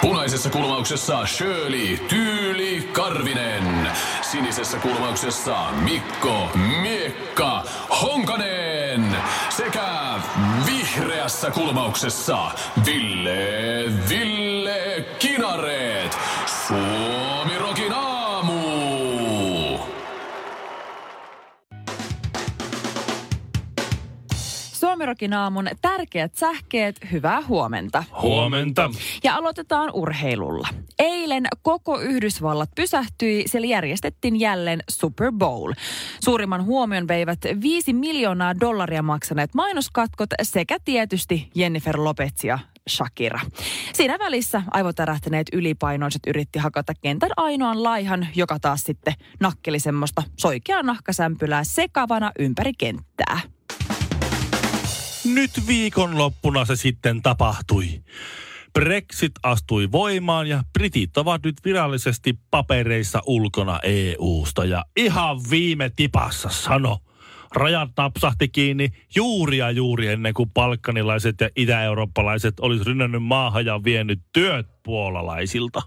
Punaisessa kulmauksessa Shirley Tyyli Karvinen. Sinisessä kulmauksessa Mikko Miekka Honkanen. Sekä vihreässä kulmauksessa Ville Ville Kinareet. Suomi Suomirokin aamun tärkeät sähkeet, hyvää huomenta. Huomenta. Ja aloitetaan urheilulla. Eilen koko Yhdysvallat pysähtyi, siellä järjestettiin jälleen Super Bowl. Suurimman huomion veivät 5 miljoonaa dollaria maksaneet mainoskatkot sekä tietysti Jennifer Lopez ja Shakira. Siinä välissä aivotärähtäneet ylipainoiset yritti hakata kentän ainoan laihan, joka taas sitten nakkeli semmoista soikeaa nahkasämpylää sekavana ympäri kenttää. Nyt viikonloppuna se sitten tapahtui. Brexit astui voimaan ja britit ovat nyt virallisesti papereissa ulkona EU-sta. Ja ihan viime tipassa sano. Rajat napsahti kiinni juuri ja juuri ennen kuin palkkanilaiset ja itä-eurooppalaiset olisi rynnännyt maahan ja vienyt työt puolalaisilta.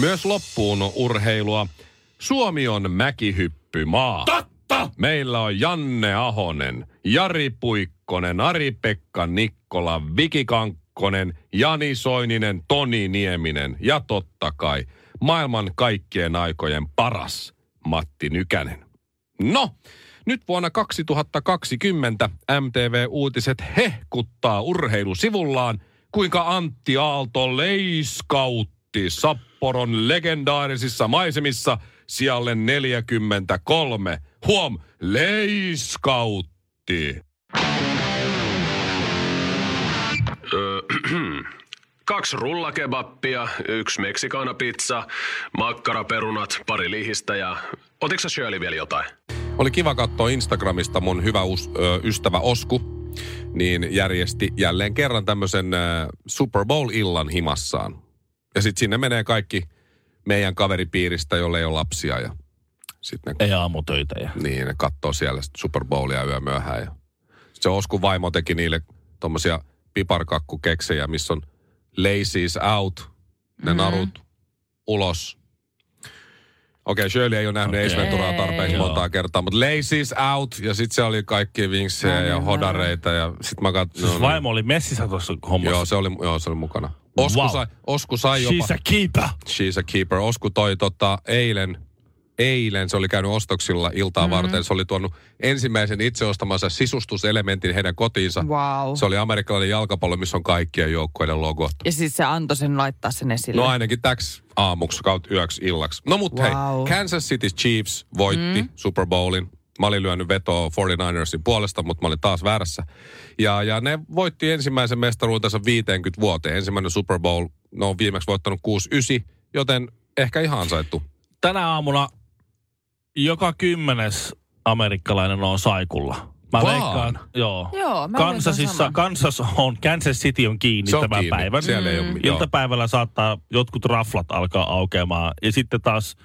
Myös loppuun urheilua. Suomi on mäkihyppymaa. Totta! Meillä on Janne Ahonen, Jari Puikkonen, Ari-Pekka Nikkola, Viki Kankkonen, Jani Soininen, Toni Nieminen ja totta kai maailman kaikkien aikojen paras Matti Nykänen. No, nyt vuonna 2020 MTV Uutiset hehkuttaa urheilusivullaan, kuinka Antti Aalto leiskautti Sapporon legendaarisissa maisemissa sijalle 43. Huom, leiskautti. Kaksi rullakebappia, yksi meksikaanapizza, makkaraperunat, pari lihistä ja... Otitko Shirley vielä jotain? Oli kiva katsoa Instagramista mun hyvä us, ö, ystävä Osku, niin järjesti jälleen kerran tämmöisen Super Bowl-illan himassaan. Ja sitten sinne menee kaikki meidän kaveripiiristä, jolle ei ole lapsia ja sitten ne, Ei aamutöitä ja... niin, ne katsoo siellä sit Super Bowlia yö myöhään. Ja sit se Osku vaimo teki niille tommosia piparkakkukeksejä, missä on laces out, ne mm. narut ulos. Okei, okay, Shirley ei ole nähnyt okay. Ace Venturaa tarpeeksi Joo. montaa kertaa, mutta laces out ja sitten se oli kaikki vinksejä ja hodareita ja sitten mä katsoin. Siis vaimo oli messissä tuossa hommassa. Joo, se oli, joo, se oli mukana. Osku, Wow. sai, Osku sai jopa... She's a keeper. She's a keeper. Osku toi tota, eilen, eilen se oli käynyt ostoksilla iltaa mm-hmm. varten. Se oli tuonut ensimmäisen itse ostamansa sisustuselementin heidän kotiinsa. Wow. Se oli amerikkalainen jalkapallo, missä on kaikkien joukkueiden logot. Ja siis se antoi sen laittaa sen esille. No ainakin täksi aamuksi kautta yöksi illaksi. No mutta Wow. hei, Kansas City Chiefs voitti mm. Super Bowlin. Mä olin lyönyt vetoa 49ersin puolesta, mutta mä olin taas väärässä. Ja, ja ne voitti ensimmäisen mestaruutensa 50 vuoteen. Ensimmäinen Super Bowl, ne on viimeksi voittanut 6-9, joten ehkä ihan ansaittu. Tänä aamuna joka kymmenes amerikkalainen on saikulla. Mä Vaan? veikkaan, joo. Joo, mä Kansasissa. Kansas on, Kansas City on kiinni Se on tämän kiinni. päivän. Siellä ei ole, Mm. Iltapäivällä saattaa jotkut raflat alkaa aukeamaan. Ja sitten taas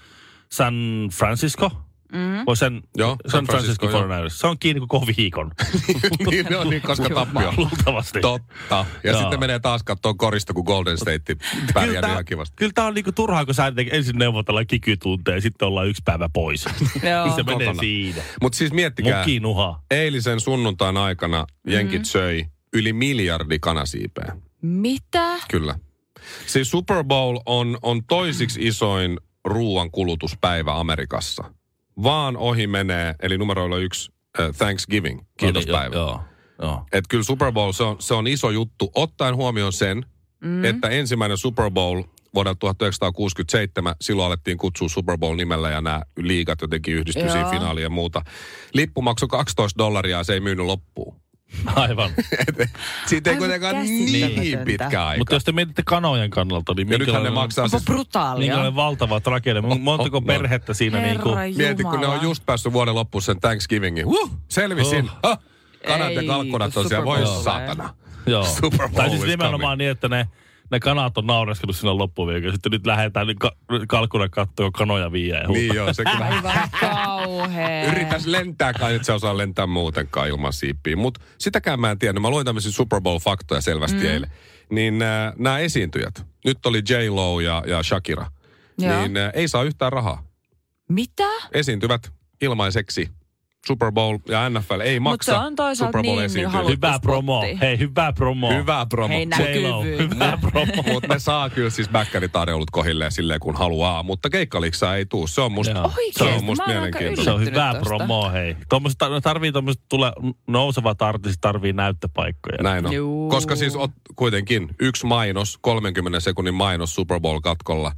San Francisco, Mm. voi sen, Joo, San San Francisco, Francisco, joo. 49ers. Se on kiinni koko viikon. niin, ne on niin, koska tappio. Luultavasti. Totta. Ja Joo. sitten menee taas katsoa korista, kun Golden State pärjää niin ihan kivasti. Kyllä tää on niinku turhaa, kun sä ensin neuvotellaan kikytunteja ja sitten ollaan yksi päivä pois. Joo. se menee Kotona. siinä. Mutta siis miettikää, Mukinuha. eilisen sunnuntain aikana jenkit söi yli miljardi kanasiipeä. Mitä? Kyllä. Siis Super Bowl on, on toisiksi isoin ruoan kulutuspäivä Amerikassa. Vaan ohi menee, eli numeroilla yksi uh, Thanksgiving, kiitospäivä. Joo, joo, joo. Et kyllä Super Bowl, se on, se on iso juttu, ottaen huomioon sen, mm. että ensimmäinen Super Bowl vuodelta 1967, silloin alettiin kutsua Super Bowl nimellä ja nämä liigat jotenkin yhdistyi Joo. siihen finaaliin ja muuta. Lippu maksoi 12 dollaria ja se ei myynyt loppuun. Aivan. Siitä ei Aivan kuitenkaan niin pitkä aika. Mutta jos te mietitte kanojen kannalta, niin ja nythän ne minkälainen- maksaa Onpa siis... brutaalia. Minkälainen valtava tragedia. Oh, Montako oh, no. perhettä siinä Herra niinku... Mieti, kun ne on just päässyt vuoden loppuun sen Thanksgivingin. Huh, selvisin. Oh. Oh. Kanat ja kalkkunat kun on siellä. Voi saatana. Joo. Super Bowl tai siis is nimenomaan coming. niin, että ne, ne kanat on naureskellut siinä loppuviikolla. Sitten nyt lähdetään niin ka- kalkkuna kattoon kanoja viiä ja Niin joo, se kyllä. Aivan kauhea. Yritäs lentää kai, että se osaa lentää muutenkaan ilman siipiä. Mutta sitäkään mä en tiedä. Mä luin tämmöisiä Super Bowl-faktoja selvästi mm. eilen. Niin äh, nämä esiintyjät, nyt oli J-Lo ja, ja Shakira, Joo. niin äh, ei saa yhtään rahaa. Mitä? Esiintyvät ilmaiseksi. Super Bowl ja NFL ei Mutta maksa se on toisaalta Super Bowl niin haluttu Hyvä promo. Hei, hyvä promo. Hyvä promo. Hei, nä- J-Lo, Näkyvyys. hyvä promo. Mutta ne saa kyllä siis bäkkäritarjoulut kohilleen silleen kun haluaa, mutta keikkaliksaa ei tuu. Se on musta, se on musta mielenkiintoista. Se on hyvä tosta. promo, hei. Tuommoiset tar- tarvii tuommoiset tule, nousevat artistit tarvii näyttöpaikkoja. Näin on. Juu. Koska siis ot, kuitenkin yksi mainos, 30 sekunnin mainos Super Bowl-katkolla,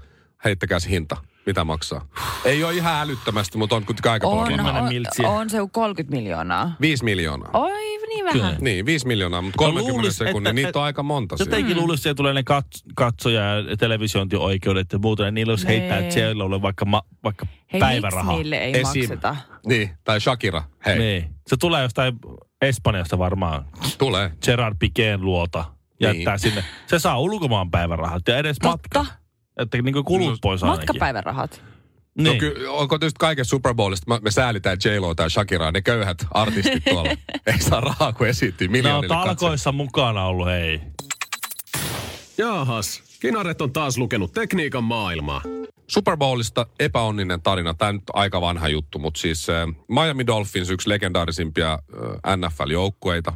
heittäkää se hinta. Mitä maksaa? Ei ole ihan älyttömästi, mutta on kuitenkin aika paljon On, on, miltsiä. on se 30 miljoonaa. Viisi miljoonaa. Oi, niin vähän. Kyllä. Niin, viisi miljoonaa, mutta No 30 luulis, sekunnin, että- niitä on aika monta siellä. Jotenkin mm. luulisi, että tulee ne kat- katsoja- ja televisiointioikeudet ja muuta, ja niillä olisi Nee. heittää J-Lolle vaikka, ma- vaikka Hei, päiväraha. niille ei Esim. makseta? Niin, tai Shakira. Hei, Niin. Se tulee jostain Espanjasta varmaan. tulee. Gerard Piquén luota. Jättää Niin. sinne. Se saa ulkomaan päivärahat ja edes Totta. matka. Että niinku kulut pois ainakin. Matkapäivärahat. Niin. No ky- onko tietysti kaiken Super Bowlista, me- me säälitään J-Lo tai Shakiraa, ne köyhät artistit tuolla. ei saa rahaa, kun esiintyy ne on miljoonille talkoissa mukana ollut, hei. Jaahas, Kinaret on taas lukenut tekniikan maailmaa. Super Bowlista epäonninen tarina. Tämä nyt aika vanha juttu, mutta siis äh, Miami Dolphins yksi legendaarisimpia äh, NFL-joukkueita.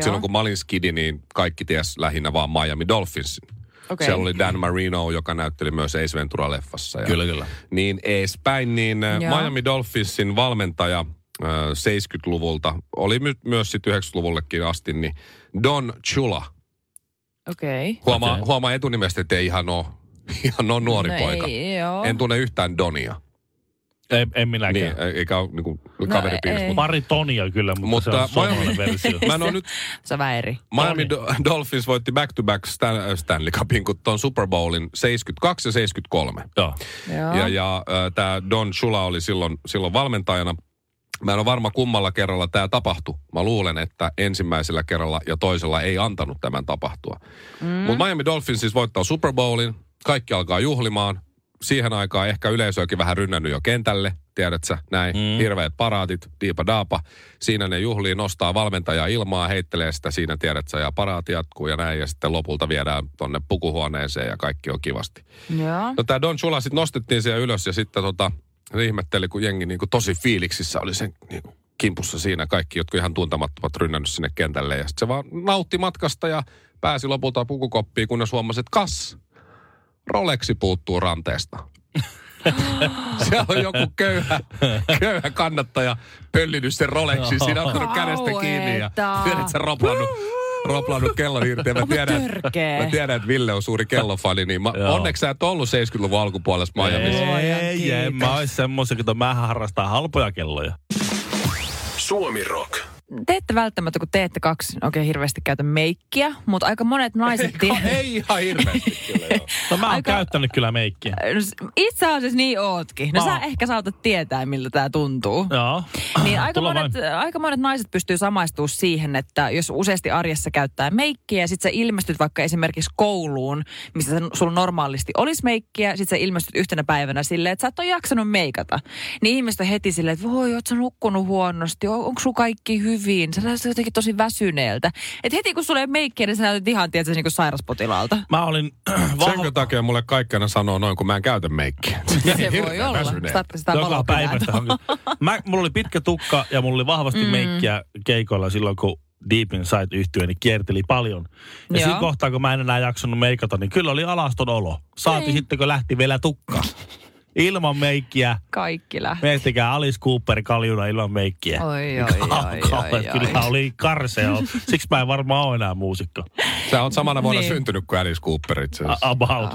Silloin kun mä olin skidi, niin kaikki ties lähinnä vaan Miami Dolphinsin. Okei. Siellä oli Dan Marino, joka näytteli myös Ace Ventura-leffassa. Ja Kyllä, kyllä. Niin eespäin, niin äh, Joo. Miami Dolphinsin valmentaja äh, 70-luvulta, oli my- myös sitten 90-luvullekin asti, niin Don Chula. Okei. Okay. Huomaa, Okei. huomaa etunimestä, että ei ihan ole, ihan ole nuori no poika. Ei, joo. En tunne yhtään Donia. Ei, en minäkään. Niin, Niin, eikä ole niinku kaveripiirissä. ei. mutta Pari tonia kyllä, mutta, Mutta se on Miami- suomalainen versio. Mä en ole nyt, Se on vähän eri. Miami Do- Dolphins voitti back-to-back Stan- Stanley Cupin, kun tuon Super Bowlin 72 ja 73. Joo. Joo. Ja, ja äh, tämä Don Shula oli silloin, silloin valmentajana. Mä en ole varma kummalla kerralla tämä tapahtui. Mä luulen, että ensimmäisellä kerralla ja toisella ei antanut tämän tapahtua. Mm. Mutta Miami Dolphins siis voittaa Super Bowlin. Kaikki alkaa juhlimaan. Siihen aikaan ehkä yleisöäkin vähän rynnännyt jo kentälle. Tiedät sä, näin. Mm. Hirveät paraatit, diipa daapa. Siinä ne juhlii, nostaa valmentajaa ilmaa, heittelee sitä siinä, tiedät sä, ja paraati jatkuu ja näin. Ja sitten lopulta viedään tonne pukuhuoneeseen ja kaikki on kivasti. Joo. No tämä Don Chula sitten nostettiin siellä ylös ja sitten tota, ne ihmetteli, kun jengi niinku tosi fiiliksissä oli sen niinku kimpussa siinä. Kaikki, jotka ihan tuntemattomat rynnännyt sinne kentälle. Ja sitten se vaan nautti matkasta ja pääsi lopulta pukukoppiin, kunnes huomasi, että kas, Rolexi puuttuu ranteesta. Siellä on joku köyhä, köyhä kannattaja pöllinyt sen Rolexin. Siinä on ottanut kädestä kiinni ja tiedät, sä roplannut, roplannut kellon irti. Mä tiedän, törkeä. mä tiedän, että Ville on suuri kellofani, niin mä, Joo. onneksi sä et ollut 70-luvun alkupuolessa Miamiissa. Ei, ei, kiitos. mä ois semmoisen, kun mä harrastaa halpoja kelloja. Suomi Rock. Te ette välttämättä, kun teette kaksi, oikein hirveästi käytä meikkiä, mutta aika monet naiset... tie- Ei ihan hirveästi kyllä joo. No mä oon Aika- käyttänyt kyllä meikkiä. No s- Itse asiassa niin ootkin. No Mä sä ehkä saatat tietää, miltä tämä tuntuu. Joo. Niin aika Tulla monet, aika monet naiset pystyy samaistumaan siihen, että jos useasti arjessa käyttää meikkiä ja sit sä ilmestyt vaikka esimerkiksi kouluun, missä sulla normaalisti olisi meikkiä, sit sä ilmestyt yhtenä päivänä silleen, että sä et ole jaksanut meikata. Niin ihmiset on heti silleen, että voi, oot sä nukkunut huonosti, on, onko sulla kaikki hyvin, sä näytät jotenkin tosi väsyneeltä. Et heti kun sulla ei meikkiä, niin sä näytät ihan, tietysti, niin kuin sairaspotilaalta. Mä olin Senkö takia mulle kaikkena sanoo noin, kun mä en käytä meikkiä. Se voi olla. Sitä, sitä joka päivä. Mä, mulla oli pitkä tukka ja mulla oli vahvasti mm. meikkiä keikoilla silloin, kun Deep Inside yhtye, niin kierteli paljon. Ja Joo. siinä kohtaa, kun mä en enää jaksanut meikata, niin kyllä oli alaston olo. Saati Niin. sitten, kun lähti vielä tukka. Ilman meikkiä. Kaikki lähtee. Miettikää Alice Cooper kaljuna ilman meikkiä. Oi, oi, oi. Kyllä oli karsea. Siksi mä en varmaan ole enää muusikko. Sä oot samana vuonna Niin. syntynyt kuin Alice Cooper itse asiassa. About.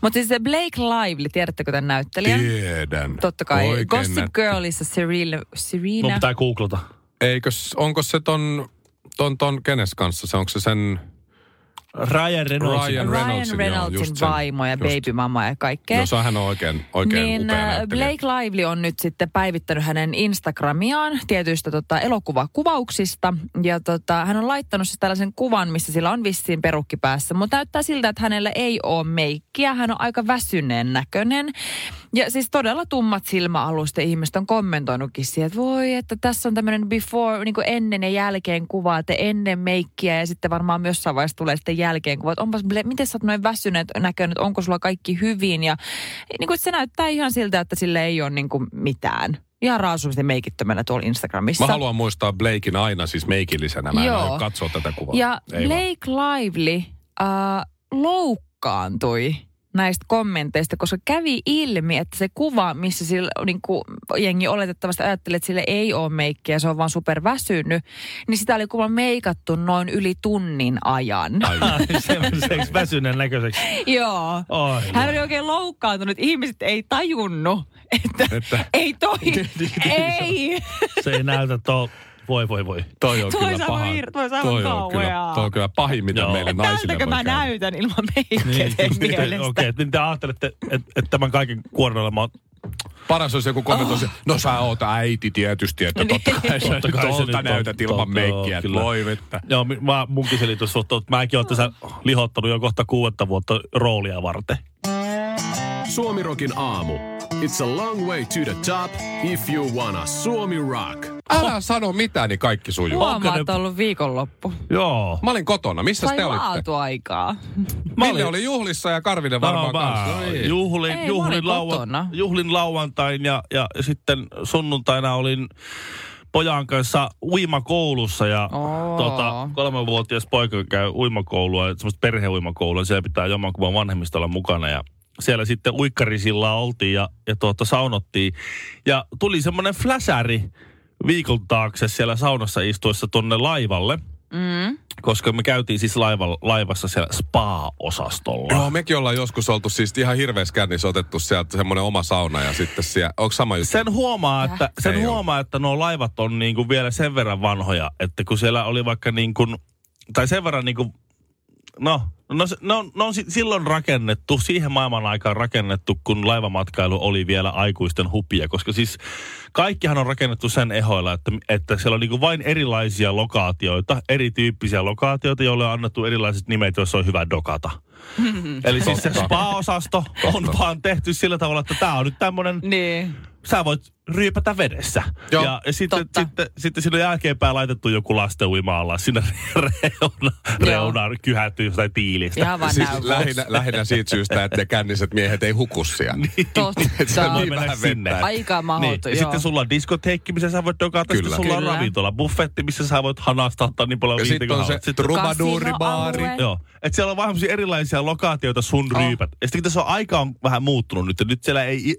Mutta siis se Blake Lively, tiedättekö tämän näyttelijän? Tiedän. Totta kai. Oikein Gossip nätti. Girlissa Serena, Serena pitää googlata. Eikös, onko se ton ton, ton kenes kanssa? Se onko se sen... Ryan Reynolds. Ryan Ryan Reynoldsin, Reynoldsin, joo, vaimo ja Just. baby mama ja kaikkea. No se hän on oikein, oikein niin upea äh. Blake Lively on nyt sitten päivittänyt hänen Instagramiaan tietyistä tota, elokuvakuvauksista. Ja tota, hän on laittanut siis tällaisen kuvan, missä sillä on vissiin perukki päässä. Mutta näyttää siltä, että hänellä ei ole meikkiä. Hän on aika väsyneen näköinen. Ja siis todella tummat silmäalusta ihmiset on kommentoinutkin siihen, että voi, että tässä on tämmöinen before, niin kuin ennen ja jälkeen kuva, että ennen meikkiä ja sitten varmaan jossain vaiheessa tulee sitten jälkeen kuva. Että onpas, Ble- miten sä oot noin väsyneet näköinen, onko sulla kaikki hyvin ja niin kuin se näyttää ihan siltä, että sille ei ole niin kuin mitään. Ihan raasumisesti meikittömänä tuolla Instagramissa. Mä haluan muistaa Blakein aina siis meikillisenä. Mä en Joo. aio katsoa tätä kuvaa. Ja Ei vaan. Blake Lively äh, loukkaantui näistä kommenteista, koska kävi ilmi, että se kuva, missä sillä, niin kuin, jengi oletettavasti ajattelee, että sille ei ole meikkiä, se on vaan superväsynyt, niin sitä oli kuva meikattu noin yli tunnin ajan. Ai, semmoiseksi väsyneen näköiseksi. Joo. Oi, Hän oli oikein loukkaantunut. Ihmiset ei tajunnut, että, Että- ei toi, ei. Se ei näytä tuo... Voi, voi, voi. Toi on Toi kyllä paha. ir- toi toi, on kyllä, toi on kyllä pahin, mitä Joo. meille naisille Tältäkö voi mä käydä. näytän ilman meikkiä Niin, just, mielestä? Okei, okay, te ajattelette, että, että, että tämän kaiken kuorella mä oon Paras olisi joku kommentoisi, no sä oot äiti tietysti, että totta kai sä Totta nyt kai se tolta näytät ilman totta, meikkiä, että voi vettä. Joo, mä, munkin selitys on, että mäkin oon tässä lihottanut jo kohta kuudetta vuotta roolia varten. Suomirokin aamu. It's a long way to the top if you wanna Suomi rock. Älä sano mitään, niin kaikki sujuu. Huomaa, että on ollut viikonloppu. Joo. Mä olin kotona. Missä te olitte? laatuaikaa. Mä Ville olin- oli juhlissa ja Karvinen varmaan Mä- kanssa. No niin. Juhlin, Ei, juhlin, lauan, juhlin lauantain ja, ja sitten sunnuntaina olin pojan kanssa uimakoulussa ja Oo. tota, kolmenvuotias poika käy uimakoulua, semmoista perheuimakoulua, siellä pitää jommankumman vanhemmista olla mukana ja siellä sitten uikkarisilla oltiin ja, ja tuota, saunottiin. Ja tuli semmoinen fläsäri viikon taakse siellä saunassa istuessa tonne laivalle, Mm. koska me käytiin siis laivalla, laivassa siellä spa-osastolla. Joo, mekin ollaan joskus oltu siis ihan hirveässä kännissä otettu sieltä semmoinen oma sauna ja sitten siellä, onko sama juttu? Sen huomaa, että, sen Ei huomaa, että nuo laivat on niinku vielä sen verran vanhoja, että kun siellä oli vaikka niin kuin, tai sen verran niin no, no, ne on si- silloin rakennettu, siihen maailman aikaan rakennettu, kun laivamatkailu oli vielä aikuisten hupia, koska siis kaikkihan on rakennettu sen ehoilla, että, että siellä on niin vain erilaisia lokaatioita, erityyppisiä lokaatioita, joille on annettu erilaiset nimet, joissa on hyvä dokata. Eli siis se spa-osasto on vaan tehty sillä tavalla, että tämä on nyt tämmöinen Niin. Sä voit ryypätä vedessä. Joo, ja, ja sitten, totta. sitten, sitten siinä on jälkeenpäin laitettu joku lasten uima sinne reuna, reunaan kyhätty jostain tiilistä. Ihan vaan Siis lähinnä, lähinnä siitä syystä, että ne känniset miehet ei huku siellä. Totta. Se on niin vähän sinne. vettä. Aika Niin. mahdoton, Ja joo. sitten sulla on diskoteekki, missä sä voit dokata. Sitten Kyllä. sulla on Kyllä. ravintola, buffetti, missä sä voit hanastaa niin paljon Ja viitä sitten on se. Sitten, trubaduuribaari. Joo. Että siellä on vähän erilaisia lokaatioita sun Oh. ryypät. Ja sitten tässä on aika on vähän muuttunut nyt, ja nyt siellä ei,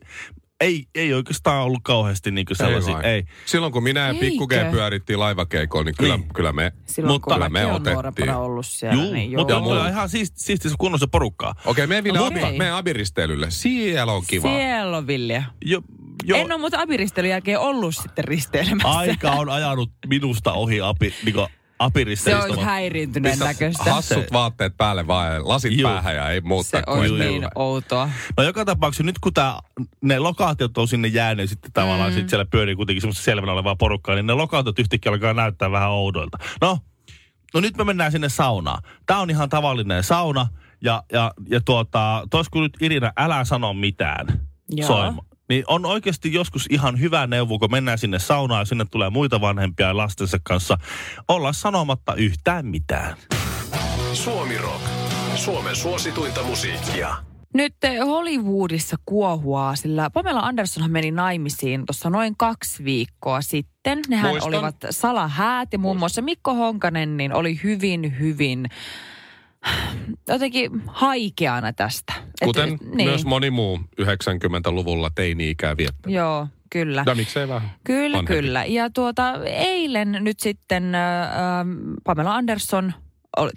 ei, ei oikeastaan ollut kauheasti niinku sellaisia. vai? Ei. Silloin kun minä ja Pikku G pyörittiin laivakeikoilla, niin kyllä, Niin. kyllä me... Silloin Mutta kun kyllä me otettiin. nuorempana ollut siellä. Juu, niin joo. mutta on ihan siisti, siistissä kunnossa porukkaa. Okei, me Ville Okei. abi, me abiristeilylle. Siellä on kiva. Siellä on Vilja. Jo, jo, En ole muuten abiristelyn jälkeen ollut sitten risteilemässä. aika on ajanut minusta ohi api, niinku Se on häiriintyneen näköistä. hassut vaatteet päälle vaan ja lasit Juu. päähän ja ei muuta Se on kuin niin eteenpäin. outoa. No joka tapauksessa nyt kun tää, ne lokaatiot on sinne jäänyt sitten tavallaan mm. sit siellä pyörii kuitenkin semmoista selvänä olevaa porukkaa, niin ne lokaatiot yhtäkkiä alkaa näyttää vähän oudoilta. No, no nyt me mennään sinne saunaan. Tää on ihan tavallinen sauna ja, ja, ja tuota, tois kun nyt Irina, älä sano mitään Joo. soima. Niin on oikeasti joskus ihan hyvä neuvo, kun mennään sinne saunaan ja sinne tulee muita vanhempia ja lastensa kanssa, olla sanomatta yhtään mitään. Suomi rock. Suomen suosituinta musiikkia. Nyt Hollywoodissa kuohuaa, sillä Pamela Andersonhan meni naimisiin tuossa noin kaksi viikkoa sitten. Nehän Muistan. olivat salahäät ja muun muassa Mikko Honkanen niin oli hyvin, hyvin jotenkin haikeana tästä. Et- Kuten niin. myös moni muu 90-luvulla teini-ikää viettänyt. Joo, kyllä. Ja miksei vähän Kyllä, vanhempi. kyllä. Ja tuota, eilen nyt sitten äh, ähm, Pamela Anderson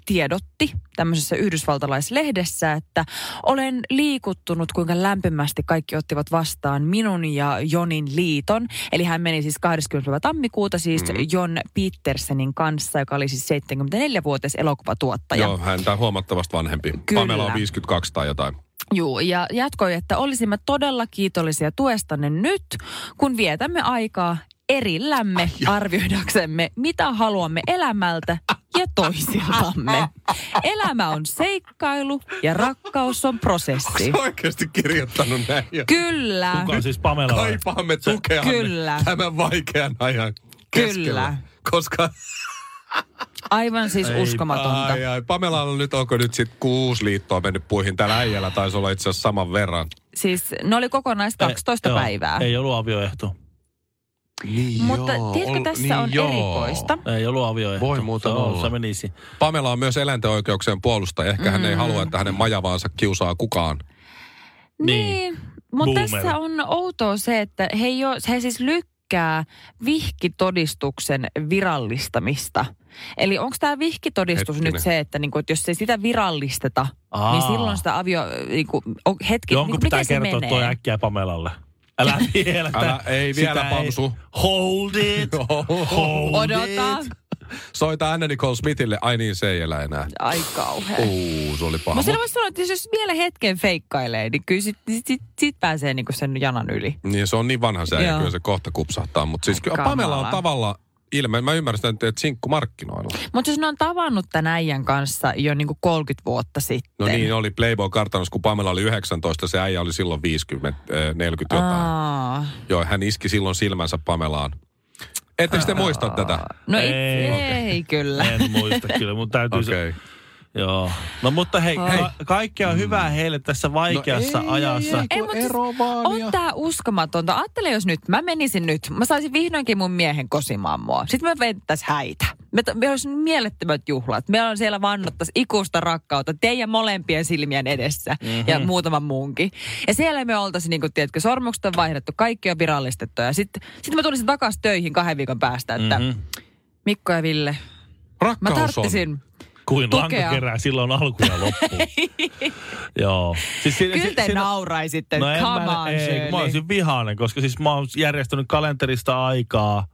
tiedotti tämmöisessä yhdysvaltalaislehdessä, että olen liikuttunut, kuinka lämpimästi kaikki ottivat vastaan minun ja Jonin liiton. Eli hän meni siis 20. päivä tammikuuta siis mm. John Petersenin kanssa, joka oli siis 74-vuotias elokuvatuottaja. Joo, häntä on huomattavasti vanhempi. Kyllä. Pamela on 52 tai jotain. Juu, ja jatkoi, että olisimme todella kiitollisia tuestanne nyt, kun vietämme aikaa erillämme arvioidaksemme, mitä haluamme elämältä ja toisiltamme. Elämä on seikkailu ja rakkaus on prosessi. Oikeasti kirjoittanut näin. Kyllä, Kuka siis Pamela kaipaamme tukea Kyllä. tämän vaikean ajan keskellä. Kyllä. Koska aivan siis Ei, uskomatonta. ai, ai, Pamelalla nyt onko nyt sitten kuusi liittoa mennyt puihin. Tällä äijällä taisi olla itse asiassa saman verran. Siis ne oli kokonais 12 Ei, päivää. Joo, ei ollut avioehto. Niin Mutta tiedätkö, tässä on erikoista. Ei ollut avioehto. Voi muuten se, olla. Se menisi. Pamela on myös eläinten oikeuksien puolustaja. Ehkä mm. hän ei halua, että hänen majavaansa kiusaa kukaan. Niin, mutta Boomer. tässä on outoa se, että he, ei ole, he siis lykkää vihkitodistuksen virallistamista. Eli onko tämä vihkitodistus Hetkinen. nyt se, että, niinku, että jos ei sitä virallisteta, Aa. niin silloin sitä avio... Niinku, on, hetki, Jonkun niinku, pitää kertoa menee? tuo äkkiä Pamelalle. Älä vielä. Älä- ei vielä, Pamsu. Hold it. Hold Odota. it. Soita Anna Nicole Smithille. Ai niin, se ei elä enää. Ai kauhea. Uu, se oli paha. Siinä voisi sanoa, että jos vielä hetken feikkailee, niin kyllä sit, sit, sit, sit pääsee niinku sen janan yli. Niin se on niin vanha se Joo. kyllä se kohta kupsahtaa. Mutta siis kyllä. Pamela on tavalla ilme. Mä ymmärrän sitä, että sinkku markkinoilla. Mutta jos ne on tavannut tämän äijän kanssa jo niinku 30 vuotta sitten. No niin, oli Playboy kartanossa, kun Pamela oli 19, se äijä oli silloin 50, äh, 40 jotain. Aa. Joo, hän iski silloin silmänsä Pamelaan. Ettekö te muista tätä? No Ei. ei, ei kyllä. En muista kyllä, mutta täytyy se... Okei. Okay. Joo. No mutta hei, Ai. ka- kaikkea hyvää heille tässä vaikeassa No ei, ajassa. ei, ei. Ei, mutta siis vaan on tää uskomatonta. Ajattele, jos nyt mä menisin nyt, mä saisin vihdoinkin mun miehen kosimaan mua. Sitten me venttäis häitä. Me, t- me olisi mielettömät juhlat. Meillä on siellä vannottais ikuista rakkautta teidän molempien silmien edessä mm-hmm. ja muutaman muunkin. Ja siellä me oltaisiin, niin kuin, tiedätkö, sormukset on vaihdettu, kaikki on virallistettu. Ja sitten sit mä tulisin takaisin töihin kahden viikon päästä, että mm-hmm. Mikko ja Ville, mä Rakkaus on. tarttisin Kuin tukea. lanka kerää silloin alku ja loppu. Joo. Siis siinä- Kyllä te siinä- nauraisitte. No Come mä, on, ei, Shirley. mä olisin vihainen, koska siis mä oon järjestänyt kalenterista aikaa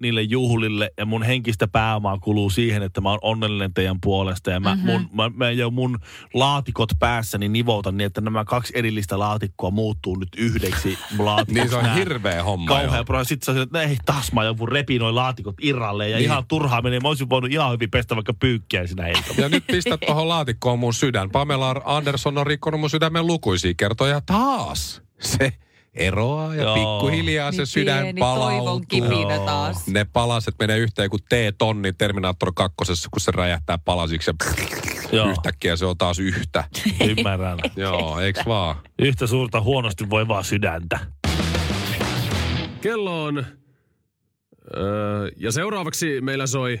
niille juhlille ja mun henkistä pääomaa kuluu siihen, että mä oon onnellinen teidän puolesta ja mä, Mhm. mm-hmm. mun, mä, mä jo mun laatikot päässäni nivoutan niin, että nämä kaksi erillistä laatikkoa muuttuu nyt yhdeksi laatikoksi. Niin se on hirveä homma. Kauhea joo. pro. Sitten sä että ei taas mä joku repi noin laatikot irralleen ja Niin. ihan turhaa menee. Mä olisin voinut ihan hyvin pestä vaikka pyykkiä sinä iltana. Ja nyt pistät tuohon laatikkoon mun sydän. Pamela Anderson on rikkonut mun sydämen lukuisia kertoja taas. Se eroaa ja Joo. pikkuhiljaa se Niin sydän pieni palautuu. kipinä taas. Ne palaset menee yhteen kuin T-tonni Terminaattor 2, kun se räjähtää palasiksi ja Joo. yhtäkkiä se on taas yhtä. Ymmärrän. Joo, eiks vaan? Yhtä suurta huonosti voi vaan sydäntä. Kello on... Öö, ja seuraavaksi meillä soi